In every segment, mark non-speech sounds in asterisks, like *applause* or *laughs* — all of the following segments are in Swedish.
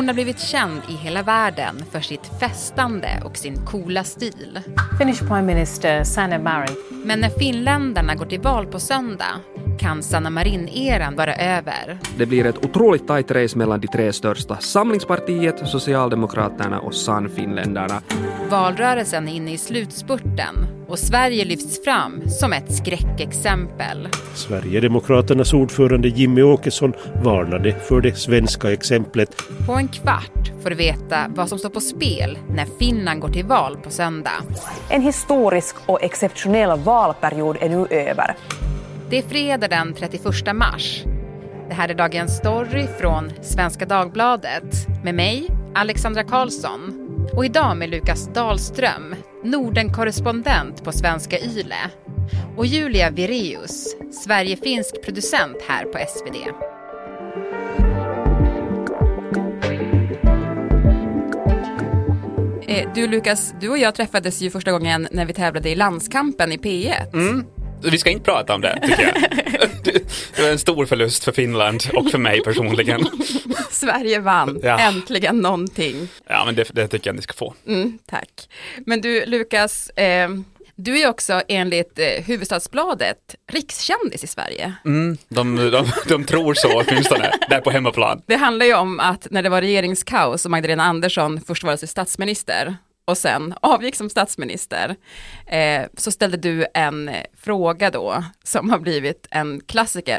Hon har blivit känd i hela världen för sitt festande och sin coola stil. Finnish Prime Minister Sanna Marin. Men när finländarna går till val på söndag kan Sanna Marin-eran vara över. Det blir ett otroligt tajt race mellan de tre största, Samlingspartiet, Socialdemokraterna och Sannfinländarna. Valrörelsen är inne i slutspurten och Sverige lyfts fram som ett skräckexempel. Sverigedemokraternas ordförande Jimmy Åkesson varnade för det svenska exemplet. På en kvart får du veta vad som står på spel när Finland går till val på söndag. En historisk och exceptionell valperiod är nu över. Det är fredag den 31 mars. Det här är dagens story från Svenska Dagbladet med mig, Alexandra Karlsson. Och idag med Lukas Dahlström, Norden-korrespondent på Svenska Yle. Och Julia Vireus, Sverige-finsk producent här på SvD. Eh, du Lukas, du och jag träffades ju första gången när vi tävlade i landskampen i P1. Mm. Vi ska inte prata om det, tycker jag. *laughs* Det var en stor förlust för Finland och för mig personligen. *laughs* Sverige vann, Ja. äntligen någonting. Ja, men det, det tycker jag ni ska få. Mm, tack. Men du Lukas, eh, du är också enligt eh, Huvudstadsbladet rikskändis i Sverige. Mm, de, de, de tror så åtminstone, där på hemmaplan. Det handlar ju om att när det var regeringskaos och Magdalena Andersson först var statsminister och sen avgick som statsminister, eh, så ställde du en fråga då som har blivit en klassiker.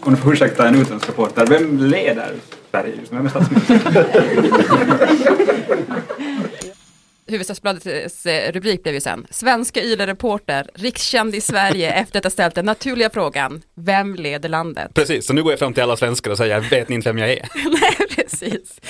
Om du får ursäkta en utländsk reporter, vem leder Sverige just nu? Vem är statsminister? *laughs* Huvudstadsbladets eh, rubrik blev ju sen Svenska YLE-reporter, rikskänd i Sverige efter att ha ställt den naturliga frågan Vem leder landet? Precis, så nu går jag fram till alla svenskar och säger, vet ni inte vem jag är? *laughs* Precis.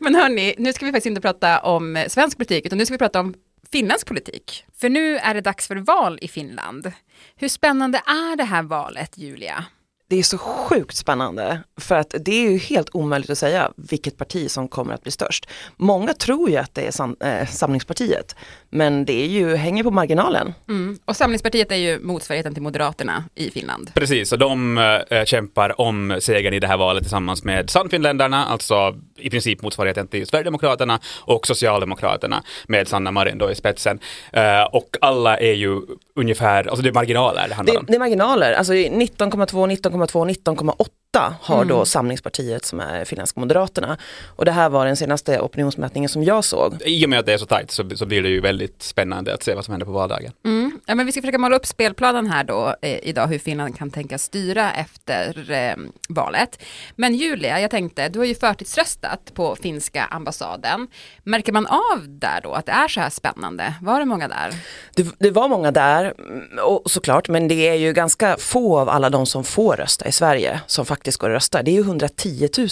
Men hörni, nu ska vi faktiskt inte prata om svensk politik, utan nu ska vi prata om finländsk politik. För nu är det dags för val i Finland. Hur spännande är det här valet, Julia? Det är så sjukt spännande för att det är ju helt omöjligt att säga vilket parti som kommer att bli störst. Många tror ju att det är sam eh, Samlingspartiet men det är ju, hänger på marginalen. Mm. Och Samlingspartiet är ju motsvarigheten till Moderaterna i Finland. Precis, och de äh, kämpar om segern i det här valet tillsammans med Sannfinländarna, alltså i princip motsvarigheten till Sverigedemokraterna och Socialdemokraterna med Sanna Marin då i spetsen. Äh, och alla är ju ungefär, alltså det är marginaler det handlar Det, om. det är marginaler, alltså 19,2, 19,2, 19,8 har då Samlingspartiet som är finländska moderaterna. Och det här var den senaste opinionsmätningen som jag såg. I och med att det är så tajt så, så blir det ju väldigt spännande att se vad som händer på valdagen. Mm. Ja, men vi ska försöka måla upp spelplanen här då eh, idag, hur Finland kan tänka styra efter eh, valet. Men Julia, jag tänkte, du har ju förtidsröstat på finska ambassaden. Märker man av där då att det är så här spännande? Var det många där? Det, det var många där, mm, och såklart, men det är ju ganska få av alla de som får rösta i Sverige som faktiskt går och röstar. Det är ju 110 000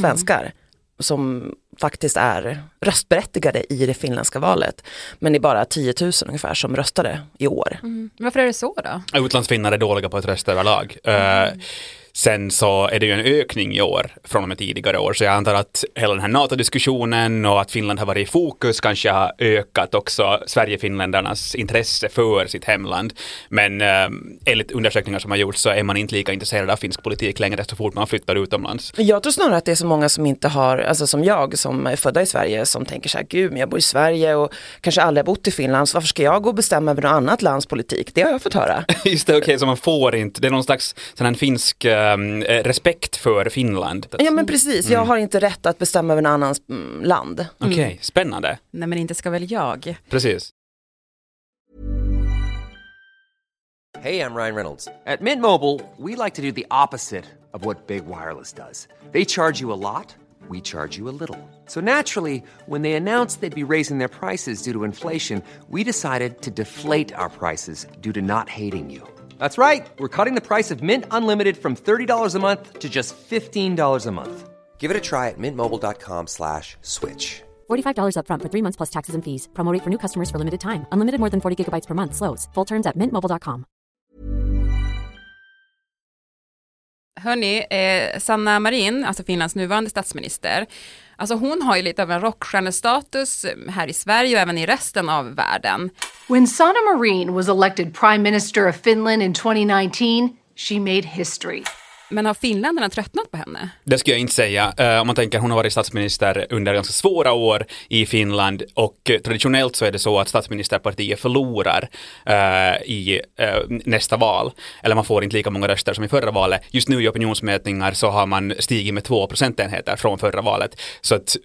svenskar som faktiskt är röstberättigade i det finländska valet. Men det är bara 10 000 ungefär som röstade i år. Mm. Varför är det så då? Utlandsfinnar är dåliga på att rösta överlag. Eh, sen så är det ju en ökning i år från och med tidigare år, så jag antar att hela den här NATO-diskussionen och att Finland har varit i fokus kanske har ökat också Sverige-finländarnas intresse för sitt hemland. Men eh, enligt undersökningar som har gjorts så är man inte lika intresserad av finsk politik längre så fort man flyttar utomlands. Jag tror snarare att det är så många som inte har, alltså som jag som är födda i Sverige som tänker så här, gud men jag bor i Sverige och kanske aldrig har bott i Finland, så varför ska jag gå och bestämma över något annat lands politik? Det har jag fått höra. *laughs* Just det, okej, så man får inte, det är någon slags sån här finsk eh, respekt för Finland. Ja men precis, jag har inte rätt att bestämma över en annans mm, land. Okej, spännande. Nej men inte ska väl jag? Precis. Hey, I'm Ryan Reynolds. At Mint Mobile, we like to do the opposite of what Big Wireless does. They charge you a lot, we charge you a little. So naturally, when they announced they'd be raising their prices due to inflation, we decided to deflate our prices due to not hating you. That's right. We're cutting the price of Mint Unlimited from $30 a month to just $15 a month. Give it a try at mintmobile.com slash switch. $45 upfront for three months plus taxes and fees. Promo rate for new customers for limited time. Unlimited more than 40 gigabytes per month. Slows. Full terms at mintmobile.com. Hörni, eh, Sanna Marin, alltså Finlands nuvarande statsminister, alltså hon har ju lite av en rockstjärnestatus eh, här i Sverige och även i resten av världen. When Sanna Marin was elected Prime Minister of Finland in 2019, she made history. Men har finländarna tröttnat på henne? Det skulle jag inte säga. Uh, om man tänker, hon har varit statsminister under ganska svåra år i Finland och uh, traditionellt så är det så att statsministerpartiet förlorar uh, i eh, nästa val. Eller man får inte lika många röster som i förra valet. Just nu i opinionsmätningar så har man stigit med två procentenheter från förra valet. Så att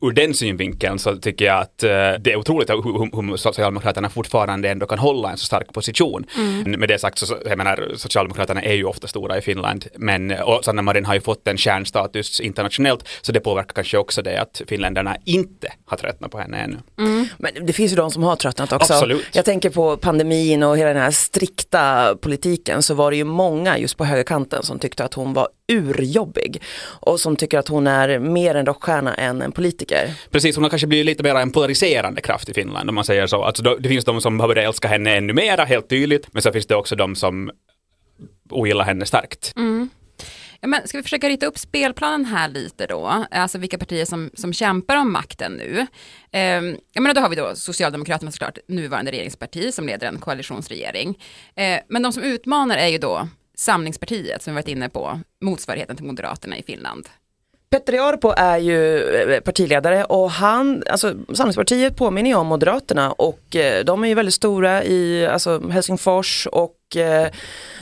ur den synvinkeln så tycker jag att uh, det är otroligt hur, hur Socialdemokraterna fortfarande ändå kan hålla en så stark position. Mm. Med det sagt så, jag menar, Socialdemokraterna är ju ofta stora i Finland, men och Sanna Marin har ju fått en kärnstatus internationellt, så det påverkar kanske också det att finländarna inte har tröttnat på henne ännu. Mm. Men det finns ju de som har tröttnat också. Absolut. Jag tänker på pandemin och hela den här strikta politiken så var det ju många just på högerkanten som tyckte att hon var urjobbig och som tycker att hon är mer en rockstjärna än en politiker. Precis, hon har kanske blivit lite mer en polariserande kraft i Finland om man säger så. Alltså, det finns de som har börjat älska henne ännu mera, helt tydligt, men så finns det också de som ogillar henne starkt. Mm. Ja, men ska vi försöka rita upp spelplanen här lite då, alltså vilka partier som, som kämpar om makten nu. Eh, jag menar, då har vi då Socialdemokraterna såklart, nuvarande regeringsparti som leder en koalitionsregering. Eh, men de som utmanar är ju då Samlingspartiet som vi varit inne på, motsvarigheten till Moderaterna i Finland. Petteri Orpo är ju eh, partiledare och han, alltså Samlingspartiet påminner ju om Moderaterna och eh, de är ju väldigt stora i alltså, Helsingfors och eh,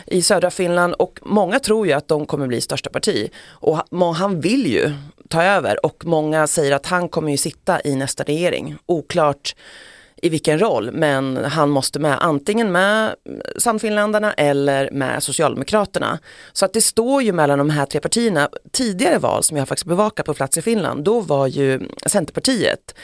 i södra Finland och många tror ju att de kommer bli största parti. Och han vill ju ta över och många säger att han kommer ju sitta i nästa regering. Oklart i vilken roll, men han måste med antingen med Sannfinländarna eller med Socialdemokraterna. Så att det står ju mellan de här tre partierna. Tidigare val som jag faktiskt bevakar på plats i Finland, då var ju Centerpartiet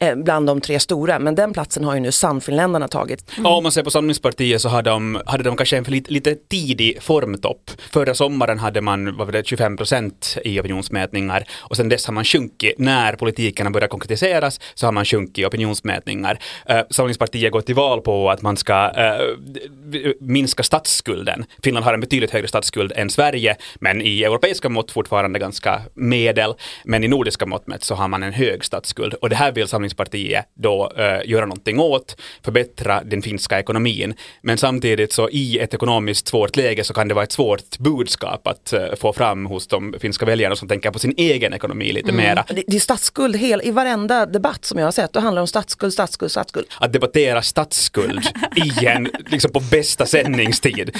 eh, bland de tre stora, men den platsen har ju nu Sannfinländarna tagit. Mm. Ja, om man ser på Samlingspartiet så hade de, hade de kanske en lite, lite tidig formtopp. Förra sommaren hade man vad var det, 25 procent i opinionsmätningar och sen dess har man sjunkit. När politiken har börjat konkretiseras så har man sjunkit i opinionsmätningar eh, Samlingspartiet går till val på att man ska eh, minska statsskulden. Finland har en betydligt högre statsskuld än Sverige, men i europeiska mått fortfarande ganska medel. Men i nordiska mått mätt så har man en hög statsskuld och det här vill Samlingspartiet då eh, göra någonting åt, förbättra den finska ekonomin. Men samtidigt så i ett ekonomiskt svårt läge så kan det vara ett svårt budskap att eh, få fram hos de finska väljarna som tänker på sin egen ekonomi lite mm. mera. Det, det är statsskuld hel, i varenda debatt som jag har sett, då handlar det om statsskuld, statsskuld, statsskuld. Att debattera statsskuld *laughs* igen, liksom på bästa sändningstid.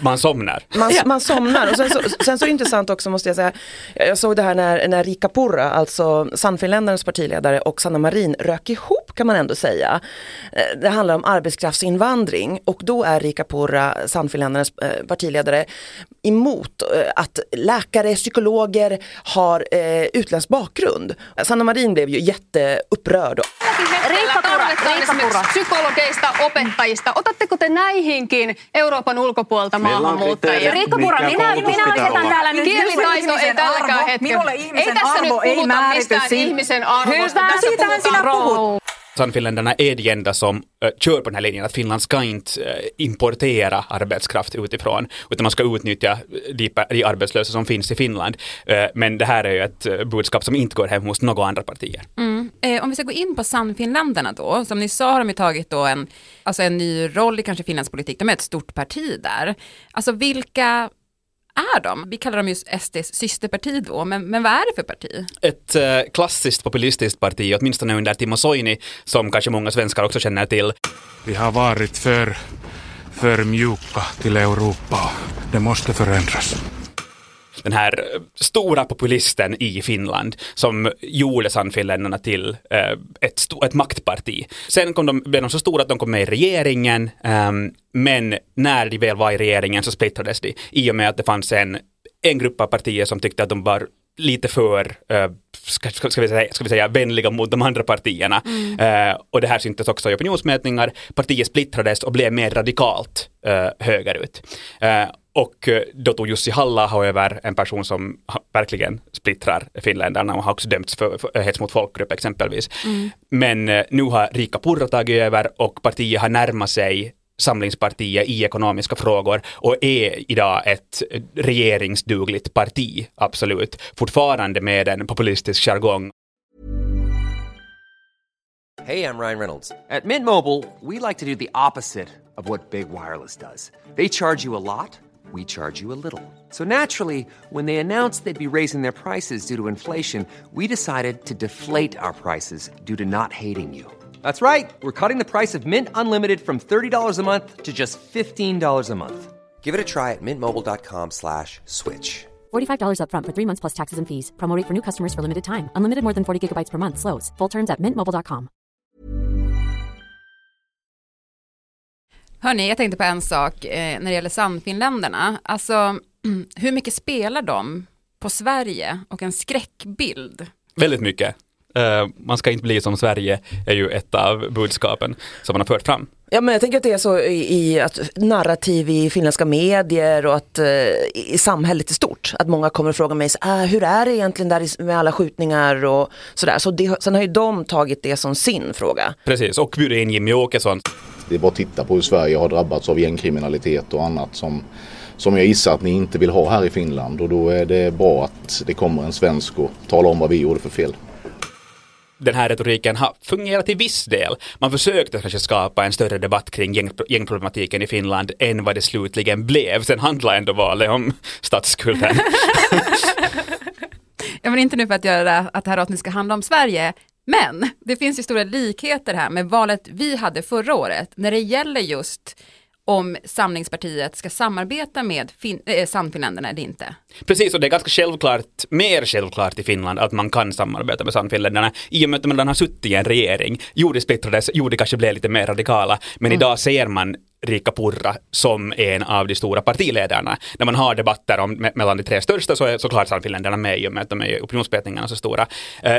Man somnar. Man, man somnar och sen så, sen så är det intressant också måste jag säga, jag såg det här när, när Rika Purra, alltså Sannfinländarnas partiledare och Sanna Marin rök ihop kan man ändå säga. Eh, det handlar om arbetskraftsinvandring och då är Rika Purra, Sannfinländarnas eh, partiledare, emot eh, att läkare, psykologer har utländsk bakgrund. Sanna Marin blev ju jätteupprörd. Riikka Purra, Riikka Purra. psykologeista, opettajista. Otatteko te näihinkin Euroopan ulkopuolelta maahanmuuttajia? Riikka Purra, minä, minä asetan täällä nyt Kielitaito ei tälläkään hetkellä. Ei arvo ei määrity ihmisen arvosta. Hyvä, siitähän sinä puhut. Sannfinländarna är de enda som uh, kör på den här linjen att Finland ska inte uh, importera arbetskraft utifrån utan man ska utnyttja de, de arbetslösa som finns i Finland. Uh, men det här är ju ett budskap som inte går hem hos några andra partier. Mm. Eh, om vi ska gå in på Sannfinländarna då, som ni sa har de ju tagit då en, alltså en ny roll i kanske Finlands politik, de är ett stort parti där. Alltså vilka är de? Vi kallar dem just SDs systerparti då, men, men vad är det för parti? Ett eh, klassiskt populistiskt parti, åtminstone under Timo Soini, som kanske många svenskar också känner till. Vi har varit för, för mjuka till Europa. Det måste förändras den här eh, stora populisten i Finland som gjorde Sannfinländarna till eh, ett, ett maktparti. Sen kom de, blev de så stora att de kom med i regeringen, eh, men när de väl var i regeringen så splittrades de i och med att det fanns en, en grupp av partier som tyckte att de var lite för, eh, ska, ska, vi säga, ska vi säga, vänliga mot de andra partierna. Mm. Uh, och det här syntes också i opinionsmätningar. Partiet splittrades och blev mer radikalt uh, högerut. Och eh, då tog Jussi halla över, en person som verkligen splittrar finländarna och har också dömts för, för hets mot folkgrupp exempelvis. Mm. Men eh, nu har Rika Purra tagit över och partiet har närmat sig Samlingspartiet i ekonomiska frågor och är idag ett regeringsdugligt parti, absolut. Fortfarande med en populistisk jargong. Hej, jag Ryan Reynolds. På Mint Mobile, we like to do the opposite of what Big Wireless does. They charge you a lot we charge you a little. So naturally, when they announced they'd be raising their prices due to inflation, we decided to deflate our prices due to not hating you. That's right. We're cutting the price of Mint Unlimited from $30 a month to just $15 a month. Give it a try at mintmobile.com slash switch. $45 upfront for three months plus taxes and fees. Promo rate for new customers for limited time. Unlimited more than 40 gigabytes per month. Slows. Full terms at mintmobile.com. Hörni, jag tänkte på en sak eh, när det gäller Sannfinländarna. Alltså, *clears throat* hur mycket spelar de på Sverige och en skräckbild? Väldigt mycket. Eh, man ska inte bli som Sverige är ju ett av budskapen som man har fört fram. Ja men jag tänker att det är så i, i att narrativ i finländska medier och att eh, i samhället i stort. Att många kommer och frågar mig, så, ah, hur är det egentligen där med alla skjutningar och sådär. Så det, sen har ju de tagit det som sin fråga. Precis, och bjuda in Jimmy Åkesson. Det är bara att titta på hur Sverige har drabbats av gängkriminalitet och annat som, som jag gissar att ni inte vill ha här i Finland. Och då är det bra att det kommer en svensk och talar om vad vi gjorde för fel den här retoriken har fungerat till viss del. Man försökte kanske skapa en större debatt kring gäng, gängproblematiken i Finland än vad det slutligen blev. Sen handlar ändå valet om statsskulden. *laughs* Ja, men inte nu för att göra det att det här avsnittet ska handla om Sverige, men det finns ju stora likheter här med valet vi hade förra året när det gäller just om Samlingspartiet ska samarbeta med fin- äh, Sannfinländarna eller inte. Precis, och det är ganska självklart, mer självklart i Finland att man kan samarbeta med Sannfinländarna i och med att man har suttit i en regering. Jo, det splittrades, jo, det kanske blev lite mer radikala, men idag ser man Rika Purra som en av de stora partiledarna. När man har debatter om, me- mellan de tre största så är såklart Sannfinländarna med i och med att de är opinionsmätningarna så stora. Eh,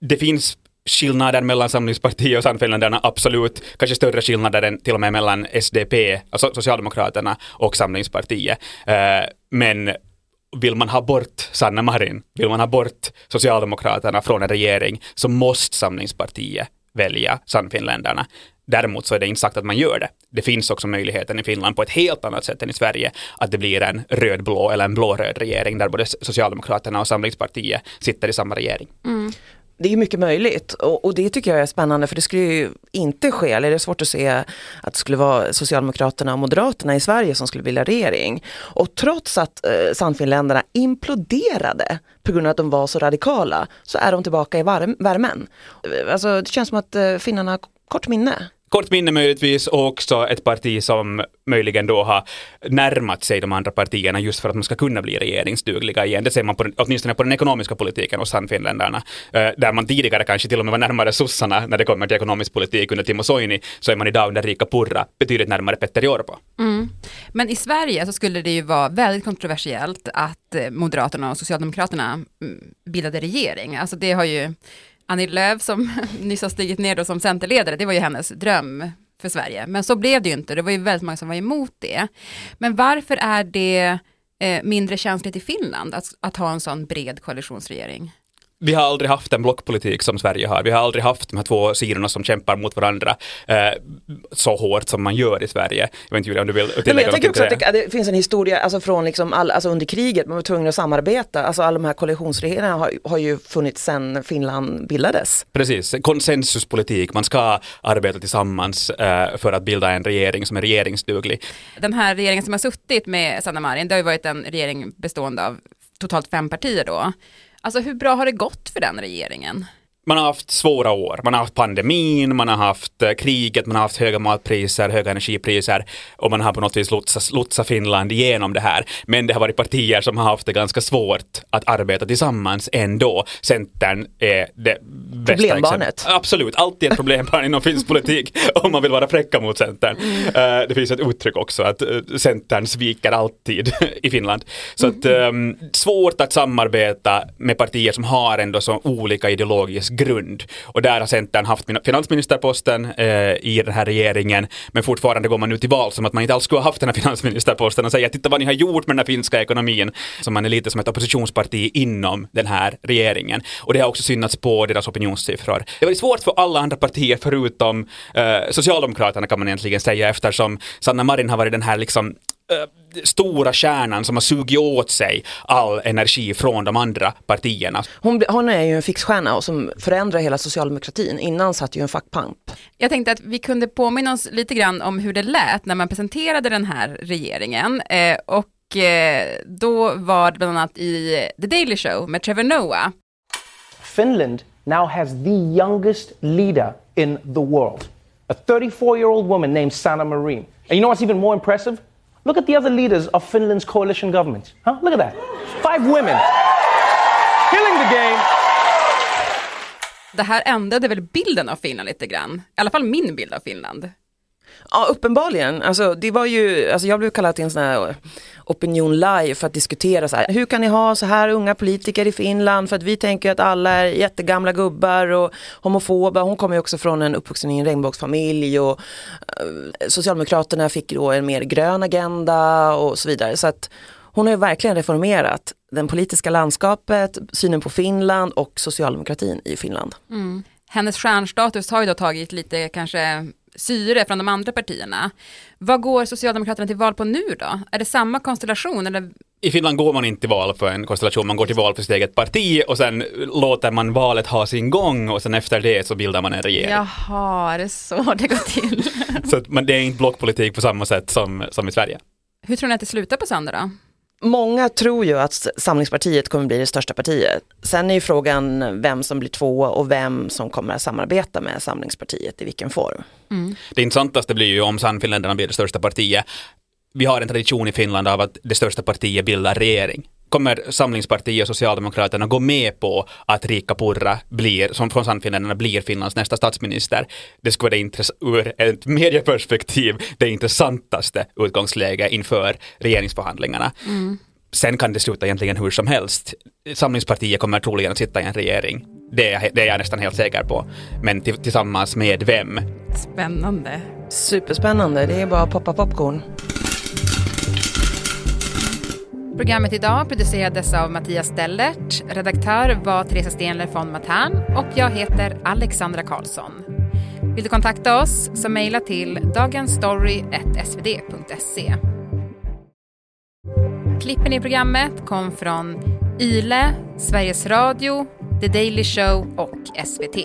det finns skillnader mellan Samlingspartiet och Sannfinländarna, absolut. Kanske större skillnader än till och med mellan SDP, alltså Socialdemokraterna och Samlingspartiet. Eh, men vill man ha bort Sanna Marin, vill man ha bort Socialdemokraterna från en regering så måste Samlingspartiet välja Sannfinländarna. Däremot så är det inte sagt att man gör det. Det finns också möjligheten i Finland på ett helt annat sätt än i Sverige att det blir en rödblå eller en blåröd regering där både Socialdemokraterna och Samlingspartiet sitter i samma regering. Mm. Det är mycket möjligt och, och det tycker jag är spännande för det skulle ju inte ske, eller det är svårt att se att det skulle vara Socialdemokraterna och Moderaterna i Sverige som skulle vilja regering. Och trots att eh, Sannfinländarna imploderade på grund av att de var så radikala så är de tillbaka i varm, värmen. Eh, alltså det känns som att eh, finnarna har kort minne. Kort minne möjligtvis och också ett parti som möjligen då har närmat sig de andra partierna just för att man ska kunna bli regeringsdugliga igen. Det ser man på, den- åtminstone på den ekonomiska politiken hos Sannfinländarna. Eh, där man tidigare kanske till och med var närmare sossarna när det kommer till ekonomisk politik under Timo Soini, så är man idag under Rika Purra betydligt närmare Petteri Orpo. Mm. Men i Sverige så skulle det ju vara väldigt kontroversiellt att eh, Moderaterna och Socialdemokraterna mm, bildade regering. Alltså det har ju Annie Lööf som *laughs* nyss har stigit ner då som centerledare, det var ju hennes dröm för Sverige. Men så blev det ju inte, det var ju väldigt många som var emot det. Men varför är det eh, mindre känsligt i Finland att, att ha en sån bred koalitionsregering? Vi har aldrig haft en blockpolitik som Sverige har. Vi har aldrig haft de här två sidorna som kämpar mot varandra eh, så hårt som man gör i Sverige. Jag vet inte Julia om du vill Nej, tillägga men jag tänker också till att det, det finns en historia alltså från liksom all, alltså under kriget, man var tvungen att samarbeta. Alltså alla de här koalitionsregeringarna har, har ju funnits sedan Finland bildades. Precis, konsensuspolitik. Man ska arbeta tillsammans eh, för att bilda en regering som är regeringsduglig. Den här regeringen som har suttit med Sanna Marin, det har ju varit en regering bestående av totalt fem partier då. Alltså hur bra har det gått för den regeringen? Man har haft svåra år. Man har haft pandemin, man har haft eh, kriget, man har haft höga matpriser, höga energipriser och man har på något vis lotsat lotsa Finland igenom det här. Men det har varit partier som har haft det ganska svårt att arbeta tillsammans ändå. Centern är det bästa Problembarnet. exemplet. Absolut, alltid ett problembarn inom finsk politik *laughs* om man vill vara fräcka mot Centern. Eh, det finns ett uttryck också att uh, Centern sviker alltid *laughs* i Finland. Så att ehm, svårt att samarbeta med partier som har ändå så olika ideologisk grund. Och där har Centern haft finansministerposten eh, i den här regeringen, men fortfarande går man nu till val som att man inte alls skulle ha haft den här *laughs* finansministerposten och säger titta vad ni har gjort med den här finska ekonomin. Så man är lite som ett oppositionsparti inom den här regeringen. Och det har också synats på deras opinionssiffror. Det var svårt för alla andra partier förutom eh, Socialdemokraterna kan man egentligen säga eftersom Sanna Marin har varit den här liksom stora kärnan som har sugit åt sig all energi från de andra partierna. Hon, hon är ju en fixstjärna och som förändrar hela socialdemokratin. Innan satt ju en fackpamp. Jag tänkte att vi kunde påminna oss lite grann om hur det lät när man presenterade den här regeringen. Eh, och Och eh, då var det bland annat i The Daily Show med Trevor Noah. Finland now has the youngest leader in the world. A 34 year old woman named Sanna Marin. And you know what's even more impressive? Look at the other leaders of Finland's coalition government. Huh? Look at that. Five women. Killing the game. Det här ändrade väl bilden av Finland lite grann. I alla fall min bild av Finland. Ja, uppenbarligen. Alltså, det var ju, alltså, jag blev kallad till en sån här opinion live för att diskutera så här, hur kan ni ha så här unga politiker i Finland för att vi tänker att alla är jättegamla gubbar och homofoba. Hon kommer ju också från en uppvuxen i en regnbågsfamilj och eh, Socialdemokraterna fick då en mer grön agenda och så vidare. Så att hon har ju verkligen reformerat den politiska landskapet, synen på Finland och socialdemokratin i Finland. Mm. Hennes stjärnstatus har ju då tagit lite kanske syre från de andra partierna. Vad går Socialdemokraterna till val på nu då? Är det samma konstellation eller? I Finland går man inte till val för en konstellation, man går till val för sitt eget parti och sen låter man valet ha sin gång och sen efter det så bildar man en regering. Jaha, är det så det går till? *laughs* så men det är inte blockpolitik på samma sätt som, som i Sverige. Hur tror ni att det slutar på söndag då? Många tror ju att Samlingspartiet kommer bli det största partiet. Sen är ju frågan vem som blir tvåa och vem som kommer att samarbeta med Samlingspartiet i vilken form. Mm. Det intressantaste blir ju om Sannfinländarna blir det största partiet. Vi har en tradition i Finland av att det största partiet bildar regering. Kommer Samlingspartiet och Socialdemokraterna gå med på att Rika Purra blir, som från Sannfinländarna blir Finlands nästa statsminister? Det skulle vara det ur ett medieperspektiv det intressantaste utgångsläget inför regeringsförhandlingarna. Mm. Sen kan det sluta egentligen hur som helst. Samlingspartiet kommer troligen att sitta i en regering. Det är, det är jag nästan helt säker på. Men tillsammans med vem? Spännande. Superspännande. Det är bara att poppa popcorn. Programmet idag producerades av Mattias Stellert. Redaktör var Teresa Stenler von Matern och jag heter Alexandra Karlsson. Vill du kontakta oss så mejla till dagensstory.svd.se. Klippen i programmet kom från YLE, Sveriges Radio, The Daily Show och SVT.